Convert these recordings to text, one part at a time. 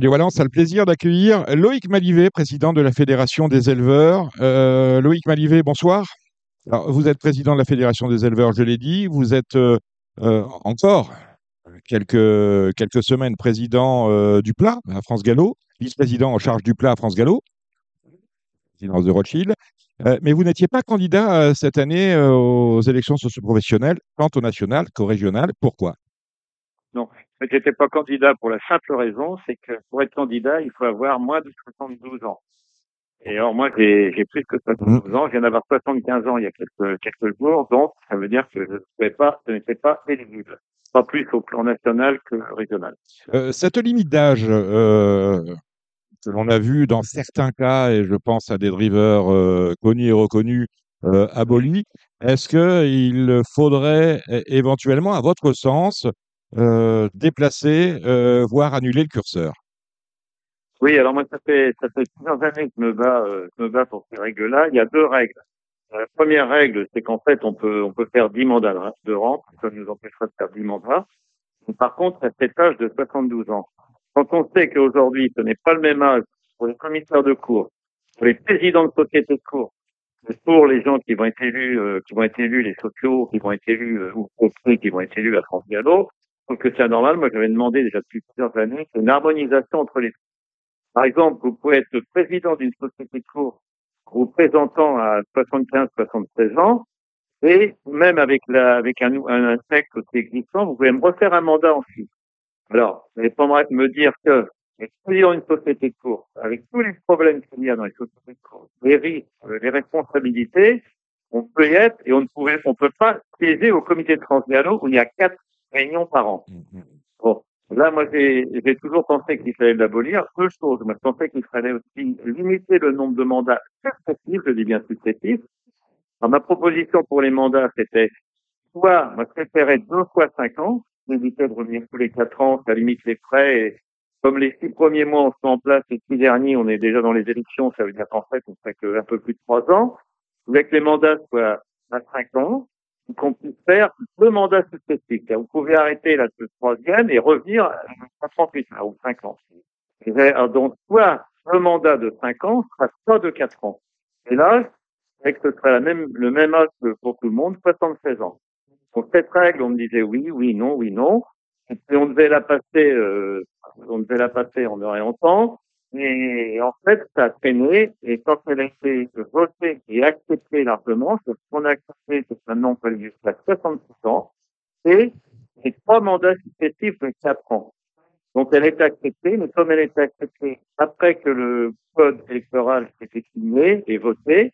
Radio a le plaisir d'accueillir Loïc Malivet, président de la Fédération des éleveurs. Euh, Loïc Malivet, bonsoir. Vous êtes président de la Fédération des éleveurs, je l'ai dit. Vous êtes euh, euh, encore quelques, quelques semaines président du plat à France Gallo, vice-président en charge du plat à France Gallo, présidence de Rothschild. Mais vous n'étiez pas candidat cette année aux élections socioprofessionnelles, tant au national qu'au régional. Pourquoi? Non, je n'étais pas candidat pour la simple raison, c'est que pour être candidat, il faut avoir moins de 72 ans. Et alors moi, j'ai j'ai plus que 72 ans, je viens d'avoir 75 ans il y a quelques, quelques jours, donc ça veut dire que je ne pouvais pas, je n'étais pas éligible. Pas plus au plan national que régional. Euh, cette limite d'âge euh, que l'on a vu dans certains cas, et je pense à des drivers euh, connus et reconnus, euh, abolis, est-ce qu'il faudrait éventuellement, à votre sens, euh, déplacer, euh, voire annuler le curseur Oui, alors moi, ça fait, ça fait plusieurs années que je me bats, euh, je me bats pour ces règles-là. Il y a deux règles. La première règle, c'est qu'en fait, on peut, on peut faire 10 mandats de- rente, ça nous empêchera de faire 10 mandats. Par contre, à cet âge de 72 ans, quand on sait qu'aujourd'hui, ce n'est pas le même âge pour les commissaires de cours, pour les présidents de sociétés de cours, pour les gens qui vont être élus, euh, qui vont être élus, les sociaux, qui vont être élus, euh, ou qui vont être élus à France Gallo, que c'est anormal. Moi, j'avais demandé déjà depuis plusieurs années une harmonisation entre les par exemple, vous pouvez être président d'une société de cours vous présentant à 75-76 ans, et même avec la, avec un, un, texte aussi existant, vous pouvez me refaire un mandat ensuite. Alors, vous n'allez pas me dire que les présidents d'une société de cours, avec tous les problèmes qu'il y a dans les sociétés de cours, les risques, les responsabilités, on peut y être et on ne pouvait, on peut pas siéger au comité de Transgallo où il y a quatre réunions par an. Bon, Là, moi, j'ai toujours pensé qu'il fallait l'abolir. Deux choses. Moi, je pensais qu'il fallait aussi limiter le nombre de mandats successifs, je dis bien successifs. Alors, ma proposition pour les mandats, c'était soit, moi, je préférais deux fois cinq ans, éviter de revenir tous les quatre ans, ça limite les frais. Et comme les six premiers mois, on se met en place, et six derniers, on est déjà dans les élections, ça veut dire qu'en fait, on fait qu'un peu plus de trois ans. Je voulais que les mandats soient à cinq ans qu'on puisse faire deux mandats successifs. Vous pouvez arrêter le troisième et revenir à 38 ans ou 5 ans. Et donc, soit un mandat de 5 ans, sera soit de 4 ans. Et là, avec ce serait la le même âge que pour tout le monde, 76 ans. Donc cette règle, on me disait oui, oui, non, oui, non. Et on devait la passer, euh, on devait la passer en heure et. Et en fait, ça a traîné. Et quand elle a été votée et acceptée largement, ce qu'on a accepté, c'est maintenant on peut aller jusqu'à 66 ans. C'est trois mandats successifs de 4 ans. Donc elle est acceptée, mais comme elle est acceptée après que le code électoral s'est signé et voté,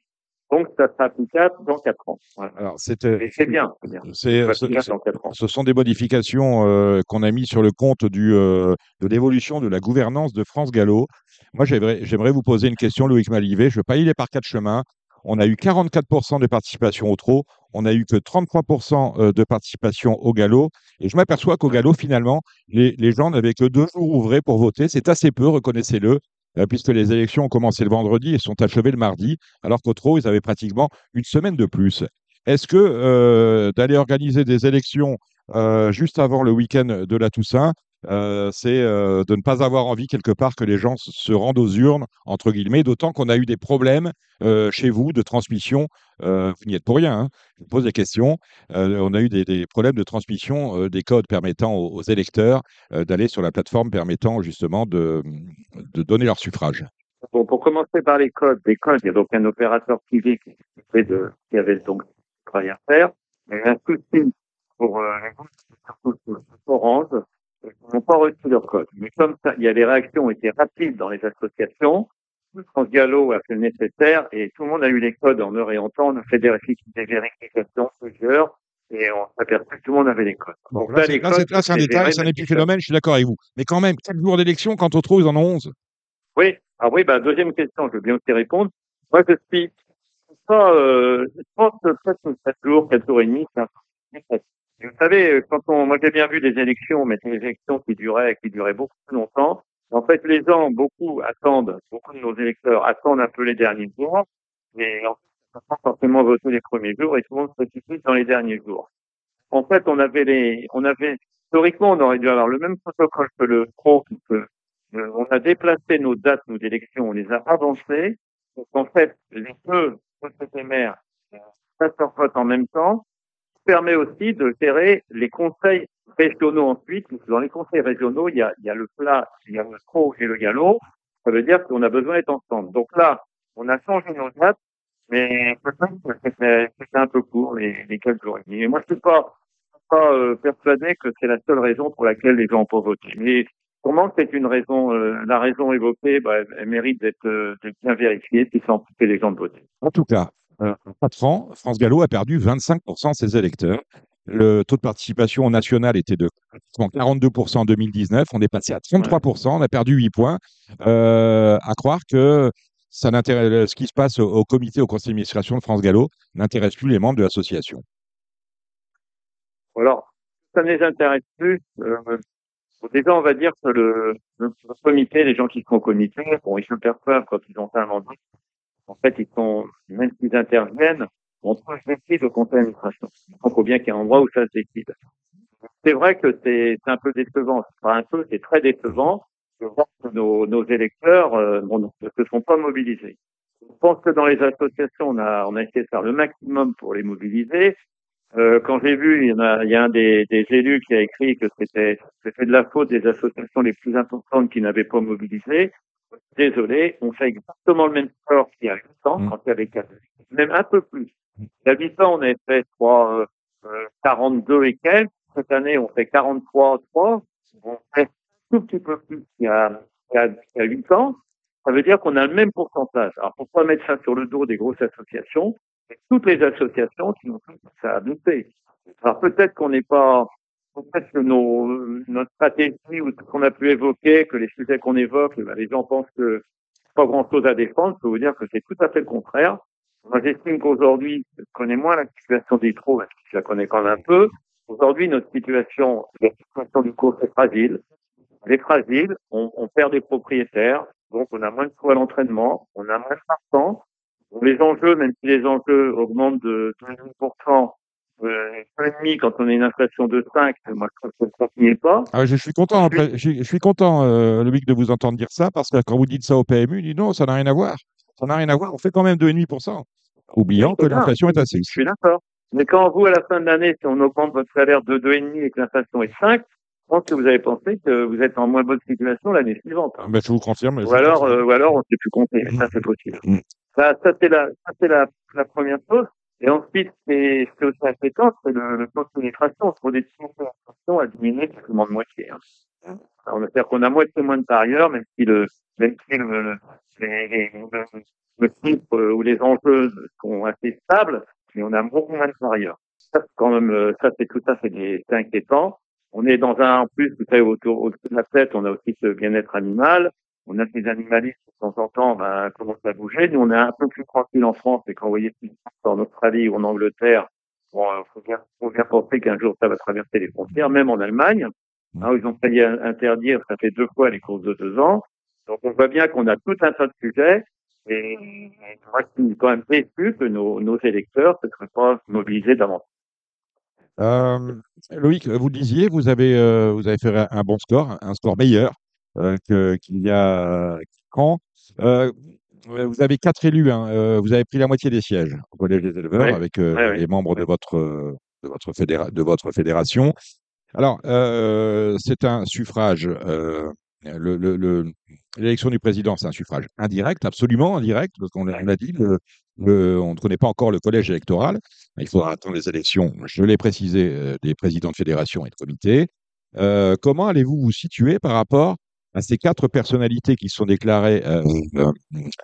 donc ça sera applicable dans 4 ans. Voilà. Alors, c'est bien, c'est bien. C'est, Ça ce, sera applicable dans 4 ans. ce sont des modifications euh, qu'on a mis sur le compte du, euh, de l'évolution de la gouvernance de France Gallo. Moi, j'aimerais, vous poser une question, Loïc Malivet. Je ne vais pas y aller par quatre chemins. On a eu 44% de participation au trot. On n'a eu que 33% euh, de participation au galop. Et je m'aperçois qu'au galop, finalement, les, les gens n'avaient que deux jours ouvrés pour voter. C'est assez peu, reconnaissez-le, euh, puisque les élections ont commencé le vendredi et sont achevées le mardi, alors qu'au ils avaient pratiquement une semaine de plus. Est-ce que euh, d'aller organiser des élections euh, juste avant le week-end de la Toussaint, euh, c'est euh, de ne pas avoir envie quelque part que les gens se rendent aux urnes, entre guillemets, d'autant qu'on a eu des problèmes euh, chez vous de transmission. Vous n'y êtes pour rien, hein, je vous pose des questions. Euh, on a eu des, problèmes de transmission des codes permettant aux, électeurs d'aller sur la plateforme permettant justement de, donner leur suffrage. Bon, pour commencer par les codes, les codes, il y a donc un opérateur privé qui, avait donc travail à faire. Il y a un souci pour surtout pour Orange, n'ont pas reçu leur code. Mais comme ça, il y a les réactions ont été rapides dans les associations, France Gallo a fait le nécessaire et tout le monde a eu les codes en heure et en temps. On a fait des, vérifi- des vérifications plusieurs et on s'est aperçu que tout le monde avait les codes. Bon, Donc là, c'est là, un détail, c'est un épiphénomène, je suis d'accord avec vous. Mais quand même, 4 jours d'élection, quand au trop, ils en ont 11. Oui, ah oui, bah, deuxième question, je veux bien aussi répondre. Moi, je suis pas, euh, je pense que peut-être 7 jours, 4 jours et demi, c'est un peu Vous savez, quand on, moi j'ai bien vu des élections, mais des élections qui duraient, qui duraient beaucoup plus longtemps. En fait, les gens, beaucoup attendent, beaucoup de nos électeurs attendent un peu les derniers jours, et en fait, pas forcément voter les premiers jours, et tout le monde se précipite dans les derniers jours. En fait, on avait les, on avait, historiquement, on aurait dû avoir le même protocole que le pro, peut euh, on a déplacé nos dates, nos élections, on les a avancées. Donc, en fait, les deux sociétés mères passent leur vote en même temps permet aussi de gérer les conseils régionaux ensuite. Dans les conseils régionaux, il y a, le plat, il y a le trot et le galop. Ça veut dire qu'on a besoin d'être ensemble. Donc là, on a changé nos dates, mais peut-être c'était un peu court les, quelques jours. Et moi, je suis pas, euh, persuadé que c'est la seule raison pour laquelle les gens ont voté. Mais comment c'est une raison, euh, la raison évoquée, bah, elle, mérite d'être euh, bien vérifiée si ça empêcher les gens de voter. En tout cas, euh, en France Gallo a perdu 25% de ses électeurs. Le taux de participation national était de 42% en 2019. On est passé à 33%. On a perdu 8 points. Euh, à croire que ça ce qui se passe au, comité, au conseil d'administration de France Gallo n'intéresse plus les membres de l'association. Alors, ça ne les intéresse plus. Euh, déjà, on va dire que le, comité, les gens qui sont au comité, bon, ils se perçoivent quand ils ont fait un mandat en fait, ils sont, même s'ils interviennent, on trouve décide au conseil d'administration. Il faut bien qu'il y ait un endroit où ça se décide. C'est vrai que c'est un peu décevant. Pas un peu, c'est très décevant de voir que nos, électeurs euh, ne se sont pas mobilisés. Je pense que dans les associations, on a, on a essayé de faire le maximum pour les mobiliser. Euh, quand j'ai vu, il y, en a, il y a un des, des élus qui a écrit que c'était c'était de la faute des associations les plus importantes qui n'avaient pas mobilisé désolé, on fait exactement le même sport qu'il y a 8 ans, mm. quand il y avait 4 même un peu plus. Il y a 8 ans, on avait fait 3, euh, 42 euh, et quelques. Cette année, on fait 43, 3. On fait un tout petit peu plus qu'il y a, il y a, 8 ans. Ça veut dire qu'on a le même pourcentage. Alors pourquoi mettre ça sur le dos des grosses associations? Toutes les associations qui ont fait ça a douté. Alors peut-être qu'on n'est pas peut-être que nos, notre stratégie ou ce qu'on a pu évoquer, que les sujets qu'on évoque, ben, les gens pensent que pas grand-chose à défendre. Je peux vous dire que c'est tout à fait le contraire. Moi, j'estime qu'aujourd'hui, je connais moins la situation des trous, je la connais quand même un peu. Aujourd'hui, notre situation, la situation du cours, c'est fragile. Elle est fragile. On, on, perd des propriétaires. Donc, on a moins de sous à l'entraînement. On a moins de partant. Les enjeux, même si les enjeux augmentent de 12%, euh, quand on a une inflation de 5, moi je ne pas. Ah, je suis content, je, suis content, euh, Loïc, de vous entendre dire ça, parce que quand vous dites ça au PMU, dit non, ça n'a rien à voir. Ça n'a rien à voir, on fait quand même 2,5%. Oubliant que l'inflation est assez. Je suis d'accord. Mais quand vous, à la fin de l'année, si on augmente votre salaire de 2,5 et que l'inflation est 5, je pense que vous avez pensé que vous êtes en moins bonne situation l'année suivante. Ah, ben, je vous confirme. Ou alors, euh, ou alors on ne sait plus compter. Ça, c'est possible. Mm. Ça, ça c'est la, la, la première chose. Et ensuite, c'est aussi inquiétant, c'est le, le taux de pénétration. Pour des pénétration a diminué quasiment de moitié. Hein. C'est-à-dire qu'on a moitié moins de parieurs, même si le, même si le, les, le chiffre ou les enjeux sont assez stables, mais on a beaucoup moins de parieurs. Ça, quand même, ça c'est tout ça, c'est inquiétant. On est dans un, en plus, vous savez, autour, autour de la tête, on a aussi ce bien-être animal on a ces animalistes de temps en temps ben, commencent à bouger. Nous, on est un peu plus tranquille en France, et quand vous voyez ce qui se passe en Australie ou en Angleterre, bon, il faut bien, faut bien penser qu'un jour ça va traverser les frontières, même en Allemagne. Hein, ils ont failli interdire, ça fait deux fois les courses de deux ans. Donc on voit bien qu'on a tout un tas de sujets. Et moi, je suis quand même déçu que nos, nos électeurs ne seraient pas mobilisés davantage. Euh, Loïc, vous le disiez, vous avez, euh, vous avez fait un bon score, un score meilleur euh, qu'il y a quand. Euh, vous avez quatre élus, hein, euh, vous avez pris la moitié des sièges au Collège des éleveurs avec les membres de votre, de, votre de votre fédération. Alors, c'est un suffrage, l'élection du président, c'est un suffrage indirect, absolument indirect, parce qu'on l'a dit, on ne connaît pas encore le collège électoral. Il faudra attendre les élections, je l'ai précisé, des présidents de fédération et de comité. comment allez-vous vous situer par rapport à ces quatre personnalités qui sont déclarées euh, euh,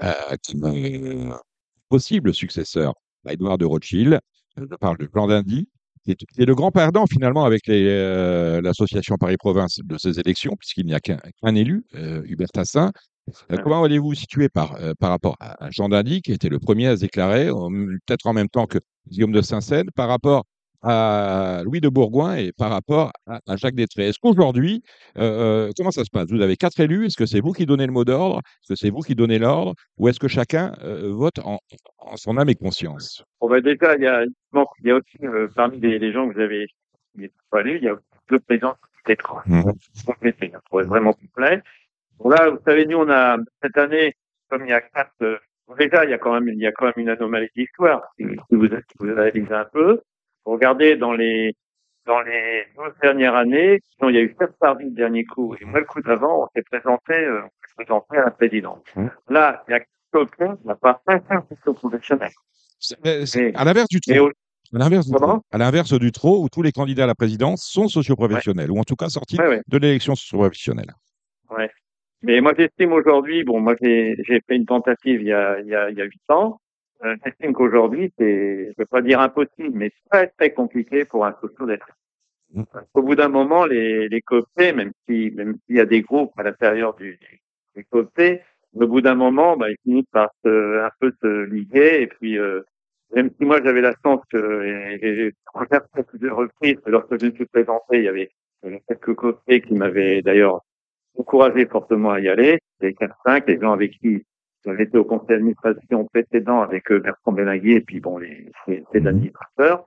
euh, possibles successeurs à Édouard de Rothschild, je parle de Blandindy, qui est, le grand perdant finalement avec l'association Paris-Province de ces élections, puisqu'il n'y a qu'un élu, Hubert Tassin. comment allez-vous vous situer par, par rapport à Jean Dindy, qui était le premier à se déclarer, peut-être en même temps que Guillaume de Saint-Seine, par rapport à Louis de Bourgoin et par rapport à, Jacques Détré. Est-ce qu'aujourd'hui, euh, euh, comment ça se passe? Vous avez quatre élus. Est-ce que c'est vous qui donnez le mot d'ordre? Est-ce que c'est vous qui donnez l'ordre? Ou est-ce que chacun euh, vote en, son âme et conscience? Bon, ben déjà, il y a, il y a aussi parmi les, gens que vous avez il y a deux présidents qui étaient complétés, pour être vraiment complet. Bon, là, vous savez, nous, on a cette année, comme il y a quatre, euh, déjà, il y a quand même, il y a quand même une anomalie d'histoire. Si, vous, si vous analysez un peu, regardez dans les dans les 12 dernières années, il y a eu sept pardis le dernier coup. Et moi, le coup d'avant, on s'est présenté, euh, présenté à la présidence. Mmh. Là, il y a quelqu'un qui n'a pas un seul professionnel. À l'inverse du trop. À l'inverse du, trop, où tous les candidats à la présidence sont socioprofessionnels, ou en tout cas sortis de l'élection socioprofessionnelle. Ouais. Mais moi, j'estime aujourd'hui, bon, moi, j'ai fait une tentative il y a, il y a, il y a 8 ans. Euh, j'estime qu'aujourd'hui, c'est, je veux pas dire impossible, mais très, très compliqué pour un socio d'être. Mmh. Au bout d'un moment, les, les cooptés, même si, même s'il y a des groupes à l'intérieur du, du au bout d'un moment, bah, ils finissent par se, un peu se liguer et puis, euh, même si moi j'avais la chance que, et, j'ai regardé plusieurs reprises, lorsque je me suis présenté, il y avait quelques cooptés qui m'avaient d'ailleurs encouragé fortement à y aller. Les 4-5, les gens avec qui j'avais été au conseil d'administration précédent avec euh, Bertrand Bélinguier et puis bon, les, les, les administrateurs.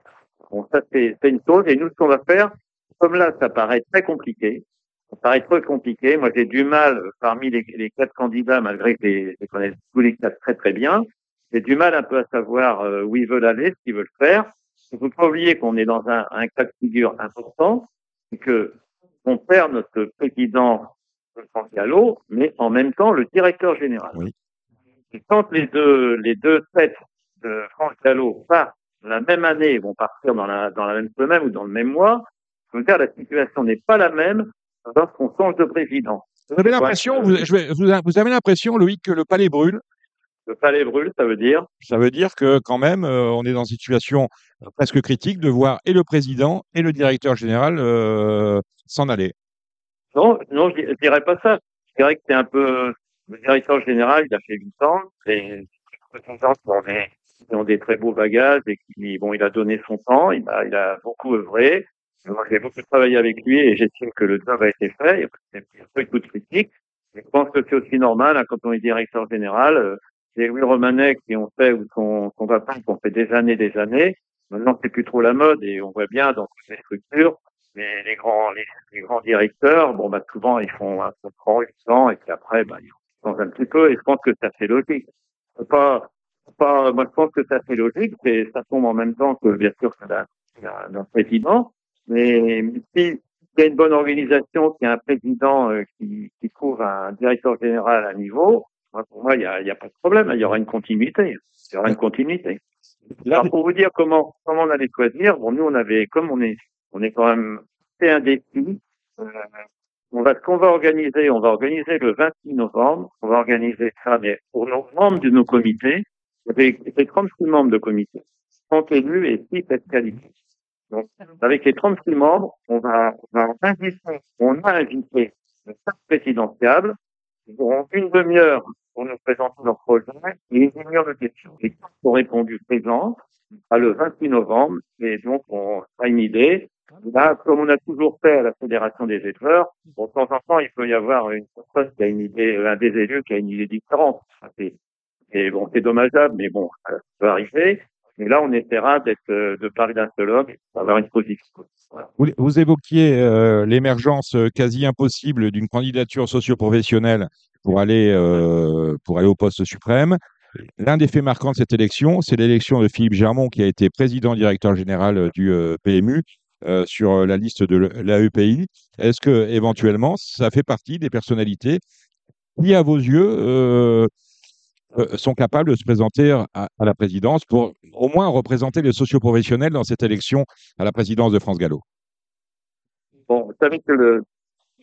Bon, ça c'est une chose. Et nous, ce qu'on va faire, comme là, ça paraît très compliqué. Ça paraît très compliqué. Moi, j'ai du mal, parmi les, les, quatre candidats, malgré que les, les connais tous les quatre très très bien, j'ai du mal un peu à savoir euh, où ils veulent aller, ce qu'ils veulent faire. Il faut pas oublier qu'on est dans un, un cas de figure important, c'est que on perd notre président France Gallo, mais en même temps le directeur général. Oui. Et quand les deux, les deux têtes de France Gallo partent la même année, vont partir dans la, dans la même semaine ou dans le même mois, je veux dire, la situation n'est pas la même lorsqu'on change de président. Vous avez l'impression, vous, vous, avez l'impression, Loïc, que le palais brûle? Le palais brûle, ça veut dire? Ça veut dire que quand même, euh, on est dans une situation presque critique de voir et le président et le directeur général euh, s'en aller. Non, non, je, dirais pas ça. Je dirais que c'est un peu le directeur général, il a fait 8 ans, et gens qui ont des, qui ont des très beaux bagages et qui, bon, il a donné son temps, il a, il a beaucoup œuvré. Moi, j'ai beaucoup travaillé avec lui et j'estime que le job a été fait. Il y a pas eu de critique. Je pense que c'est aussi normal, hein, quand on est directeur général. Euh, c'est Louis Romanet qui ont fait, ou son papa, qui ont fait des années, des années. Maintenant, c'est plus trop la mode et on voit bien dans toutes les structures mais les grands, les, grands directeurs, bon, bah, souvent, ils font un trop, ans, et puis après, bah, ils un petit peu, et je pense que ça fait logique. Pas, pas, moi, je pense que ça fait logique, c'est, ça tombe en même temps que, bien sûr, c'est d'un président, mais si, il y a une bonne organisation, qu'il y a un président euh, qui, qui trouve un directeur général à niveau, pour moi, il n'y a, pas de problème. Il y aura une continuité. Il y aura une continuité. Alors, pour vous dire comment, comment on allait choisir, bon, nous, on avait, comme on est on est quand même c'est un défi. Euh, on va, ce qu'on va organiser, on va organiser le 26 novembre, on va organiser ça, mais pour nos membres de nos comités, c'est 36 membres de comité, sont élus et 6 être qualifiés. Donc, avec les 36 membres, on va, on va inviter, on a invité le staff présidentiable, ils auront une demi-heure pour nous présenter leur projet et une demi-heure de questions. Les qui ont répondu présents à le 26 novembre, et donc on a une idée, Là, comme on a toujours fait à la Fédération des éleveurs, bon, de temps en temps, il peut y avoir une personne qui a une idée, un des élus qui a une idée différente. Et bon, c'est dommageable, mais bon, ça peut arriver. Mais là, on essaiera d'être, euh, de parler d'un seul homme, d'avoir une position. Vous, vous, évoquiez euh, l'émergence euh, quasi impossible d'une candidature socio-professionnelle pour aller euh, pour aller au poste suprême. L'un des faits marquants de cette élection, c'est l'élection de Philippe Germont, qui a été président directeur général du PMU euh, sur euh, la liste de l'AEPI. Est-ce que éventuellement ça fait partie des personnalités qui, à vos yeux, euh, sont capables de se présenter à, la présidence pour au moins représenter les socioprofessionnels dans cette élection à la présidence de France Gallo? Bon, vous savez que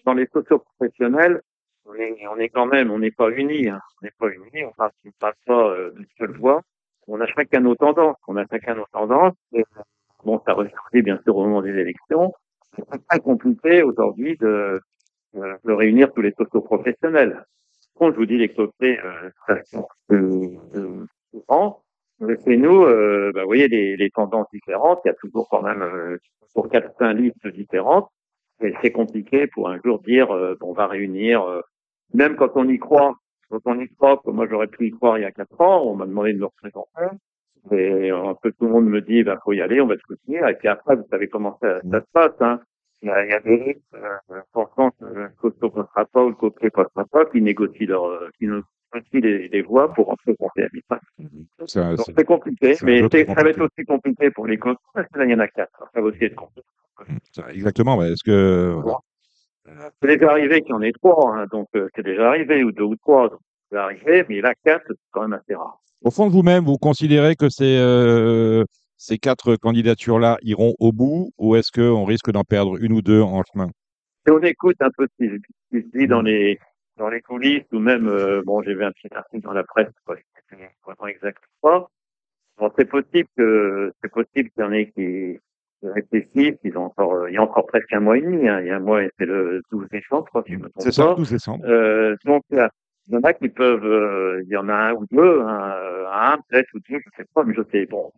dans les socioprofessionnels, on est, on est quand même, on n'est pas unis, hein. on n'est pas unis, on ne passe pas d'une seule voix. On a chacun nos tendances, on a chacun nos tendances. Bon, ça ressortait bien sûr au moment des élections. C'est très compliqué aujourd'hui de, euh, de réunir tous les socioprofessionnels. Quand je vous dis les côtés euh, euh, souvent, chez nous, euh, bah, vous voyez les, les, tendances différentes. Il y a toujours quand même pour quatre cinq listes différentes. Et c'est compliqué pour un jour dire euh, on va réunir. même quand on y croit, quand on y croit, comme moi j'aurais pu y croire il y a quatre ans, on m'a demandé de me représenter. Et un peu tout le monde me dit, ben, faut y aller, on va te soutenir. Et puis après, vous savez comment ça, ça se passe, hein. il y a, il des risques euh, que le costaud ne passera pas ou le costaud ne passera pas, qui négocient leur, euh, qui négocient les, les voies pour rentrer au conseil Donc c'est- compliqué, mais ça va être aussi compliqué pour les costauds parce que là, il y en a quatre. Ça va aussi être compliqué. ça- Exactement. ouais. Est-ce que voilà. C'est déjà arrivé qu'il y en ait trois, hein, donc euh, c'est déjà arrivé, ou deux ou trois, donc c'est arrivé, mais là, quatre, c'est quand même assez rare. Au fond de vous-même, vous considérez que ces, euh, ces quatre candidatures-là iront au bout ou est-ce qu'on risque d'en perdre une ou deux en chemin? Si on écoute un peu ce qui se dit dans les dans les coulisses, ou même, euh, bon, j'ai vu un petit article dans la presse, quoi, vraiment exact ou pas. Bon, c'est possible que c'est possible qu'il y en ait qui réfléchissent, ils ont encore, il y a encore presque un mois et demi, hein, il y a un mois, et c'est le 12 décembre, si je me trompe C'est ça, pas. 12 décembre. Euh, donc, il y en a qui peuvent, euh, il y en a un ou deux, un, euh, un peut-être ou deux, je sais pas, mais je sais, bon,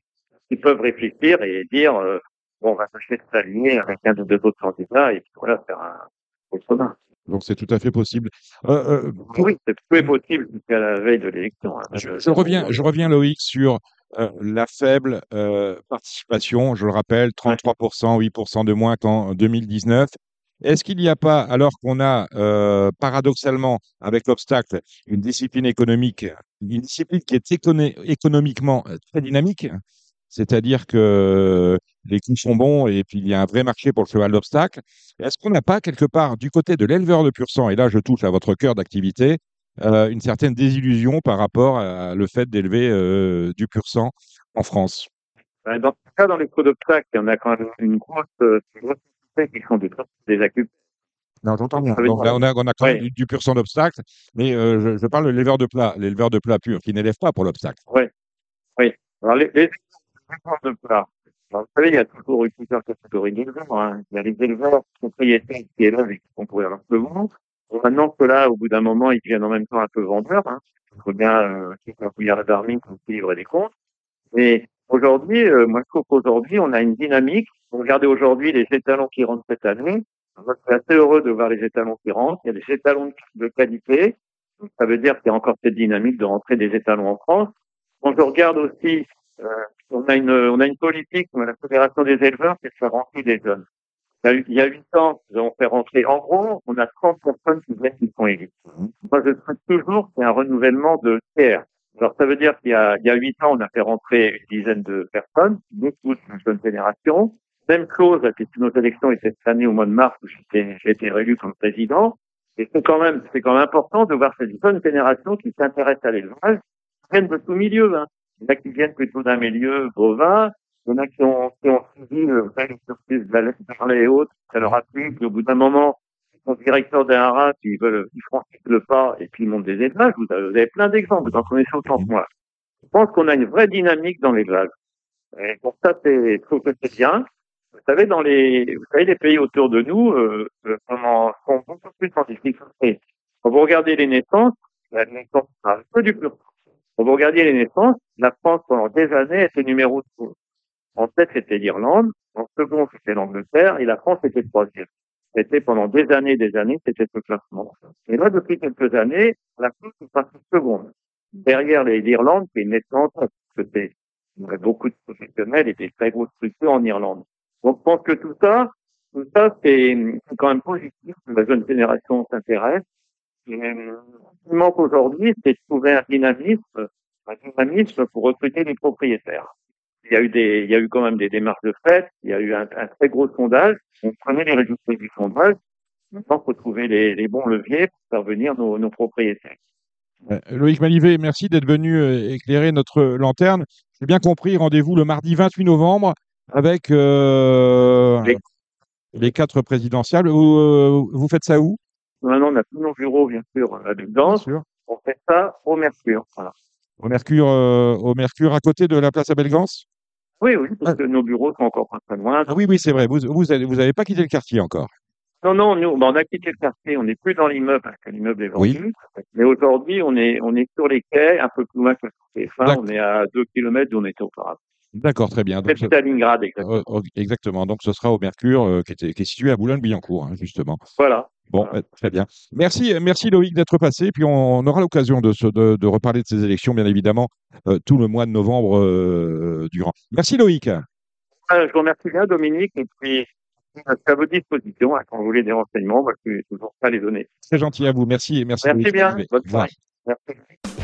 qui peuvent réfléchir et dire, euh, bon, on va tâcher de s'aligner avec un ou deux autres candidats et puis voilà, faire un au chemin. Donc c'est tout à fait possible. Euh, Oui, c'est tout est possible jusqu'à la veille de l'élection. hein. Je, je reviens, je reviens Loïc sur euh, la faible euh, participation. Je le rappelle, 33%, 8% de moins qu'en 2019. Est-ce qu'il n'y a pas, alors qu'on a euh, paradoxalement avec l'obstacle une discipline économique, une discipline qui est écono- économiquement euh, très dynamique, c'est-à-dire que les coûts sont bons et puis il y a un vrai marché pour le cheval d'obstacle. Est-ce qu'on n'a pas quelque part du côté de l'éleveur de pur sang, et là je touche à votre cœur d'activité, euh, une certaine désillusion par rapport à le fait d'élever du pur sang en France? Ben, Dans ce cas, dans les il y en a quand même une grosse, qui sont des, des accus. Non, j'entends bien. Donc là, on a, on a quand même Ouais. du, du pur sang d'obstacle, mais euh, je, je parle de l'éleveur de plat, l'éleveur de plat pur, qui n'élève pas pour l'obstacle. Alors, les, les éleveurs de plat. Alors, vous savez, il y a toujours eu plusieurs catégories d'éleveurs. Hein. Il y a les éleveurs propriétaires qui élèvent et qui font courir leur. Bon, maintenant que là, au bout d'un moment, ils deviennent en même temps un peu vendeurs. Hein. Il faut bien euh, qu'il y ait un couillard d'armée pour livrer des comptes. Mais aujourd'hui, euh, moi, je trouve qu'aujourd'hui, on a une dynamique. Regardez aujourd'hui les étalons qui rentrent cette année. Moi, je suis assez heureux de voir les étalons qui rentrent. Il y a des étalons de, qualité. Donc, ça veut dire qu'il y a encore cette dynamique de rentrer des étalons en France. Quand je regarde aussi, euh, on a une, on a une politique, on a la Fédération des éleveurs, c'est de faire rentrer des jeunes. Il y a huit ans, nous avons fait rentrer, en gros, on a 30 personnes qui viennent qui sont élites. Moi, je souhaite toujours qu'il y ait un renouvellement de tiers. Alors, ça veut dire qu'il y a, il y a huit ans, on a fait rentrer une dizaine de personnes, beaucoup de jeune génération. Même chose, puisque nos élections étaient cette année au mois de mars, où j'ai été réélu comme président. Et c'est quand même, c'est quand même important de voir cette jeune génération qui s'intéresse à l'élevage, viennent de tout milieu, hein. Il y en a qui viennent plutôt d'un milieu bovin, il y en a qui ont, qui ont suivi, savez, les surprises de la parler et autres, ça leur a plu, puis au bout d'un moment, ils sont directeurs d'un haras, ils veulent, ils franchissent le pas, et puis ils montent des élevages. Vous avez, vous avez plein d'exemples, vous en connaissez autant que moi. Je pense qu'on a une vraie dynamique dans l'élevage. Et pour ça, c'est, je trouve que c'est bien. Vous savez, dans les, vous savez, les pays autour de nous, euh, euh, comment, sont beaucoup plus en difficulté. Quand vous regardez les naissances, la naissance, un peu du pur. Quand vous regardiez les naissances, la France, pendant des années, était numéro 2. En tête, c'était l'Irlande. En second, c'était l'Angleterre. Et la France était troisième. C'était pendant des années, des années, c'était ce classement. Et là, depuis quelques années, la France est passée seconde. Derrière l'Irlande, qui est il y aurait beaucoup de professionnels et des très grosses structures en Irlande. Donc, je pense que tout ça, tout ça, c'est quand même positif que la jeune génération s'intéresse. Euh, Ce qui manque aujourd'hui, c'est de trouver un dynamisme, un dynamisme pour recruter les propriétaires. Il y a eu des, il y a eu quand même des démarches de fait. Il y a eu un, très gros sondage. On prenait les résultats du sondage. Maintenant, il faut trouver les, bons leviers pour faire venir nos, nos propriétaires. Loïc Malivet, merci d'être venu euh, éclairer notre lanterne. J'ai bien compris, rendez-vous le mardi 28 novembre avec euh, Les- les quatre présidentielles. Vous, euh, vous faites ça où? Maintenant, on a tous nos bureaux, bien sûr, Dudance. sûr. On fait ça au Mercure. Voilà. Au Mercure, euh, au Mercure à côté de la place à Belgance Oui, oui, parce que nos bureaux sont encore pas très loin. Ah oui, oui, c'est vrai. Vous vous avez, vous avez pas quitté le quartier encore? Non, non, nous, ben, on a quitté le quartier, on n'est plus dans l'immeuble parce que l'immeuble est Oui. vendu. Mais aujourd'hui, on est, on est sur les quais, un peu plus loin que le TF1. D'accord. On est à deux kilomètres d'où on était auparavant. D'accord, très bien. Donc, C'est Stalingrad, exactement. euh, exactement. Donc, ce sera au Mercure, euh, qui, était- qui est situé à Boulogne-Billancourt, hein, justement. Voilà. Bon, Voilà. euh, très bien. Merci, merci Loïc d'être passé. Puis on, aura l'occasion de, se- de, de reparler de ces élections, bien évidemment, euh, tout le mois de novembre durant. Merci Loïc. Je vous remercie bien, Dominique. Et puis, à votre disposition. Hein, quand vous voulez des renseignements, moi, je suis toujours prêt à les donner. Très gentil à vous. Merci. Merci, merci bien. Bonne soirée. Merci.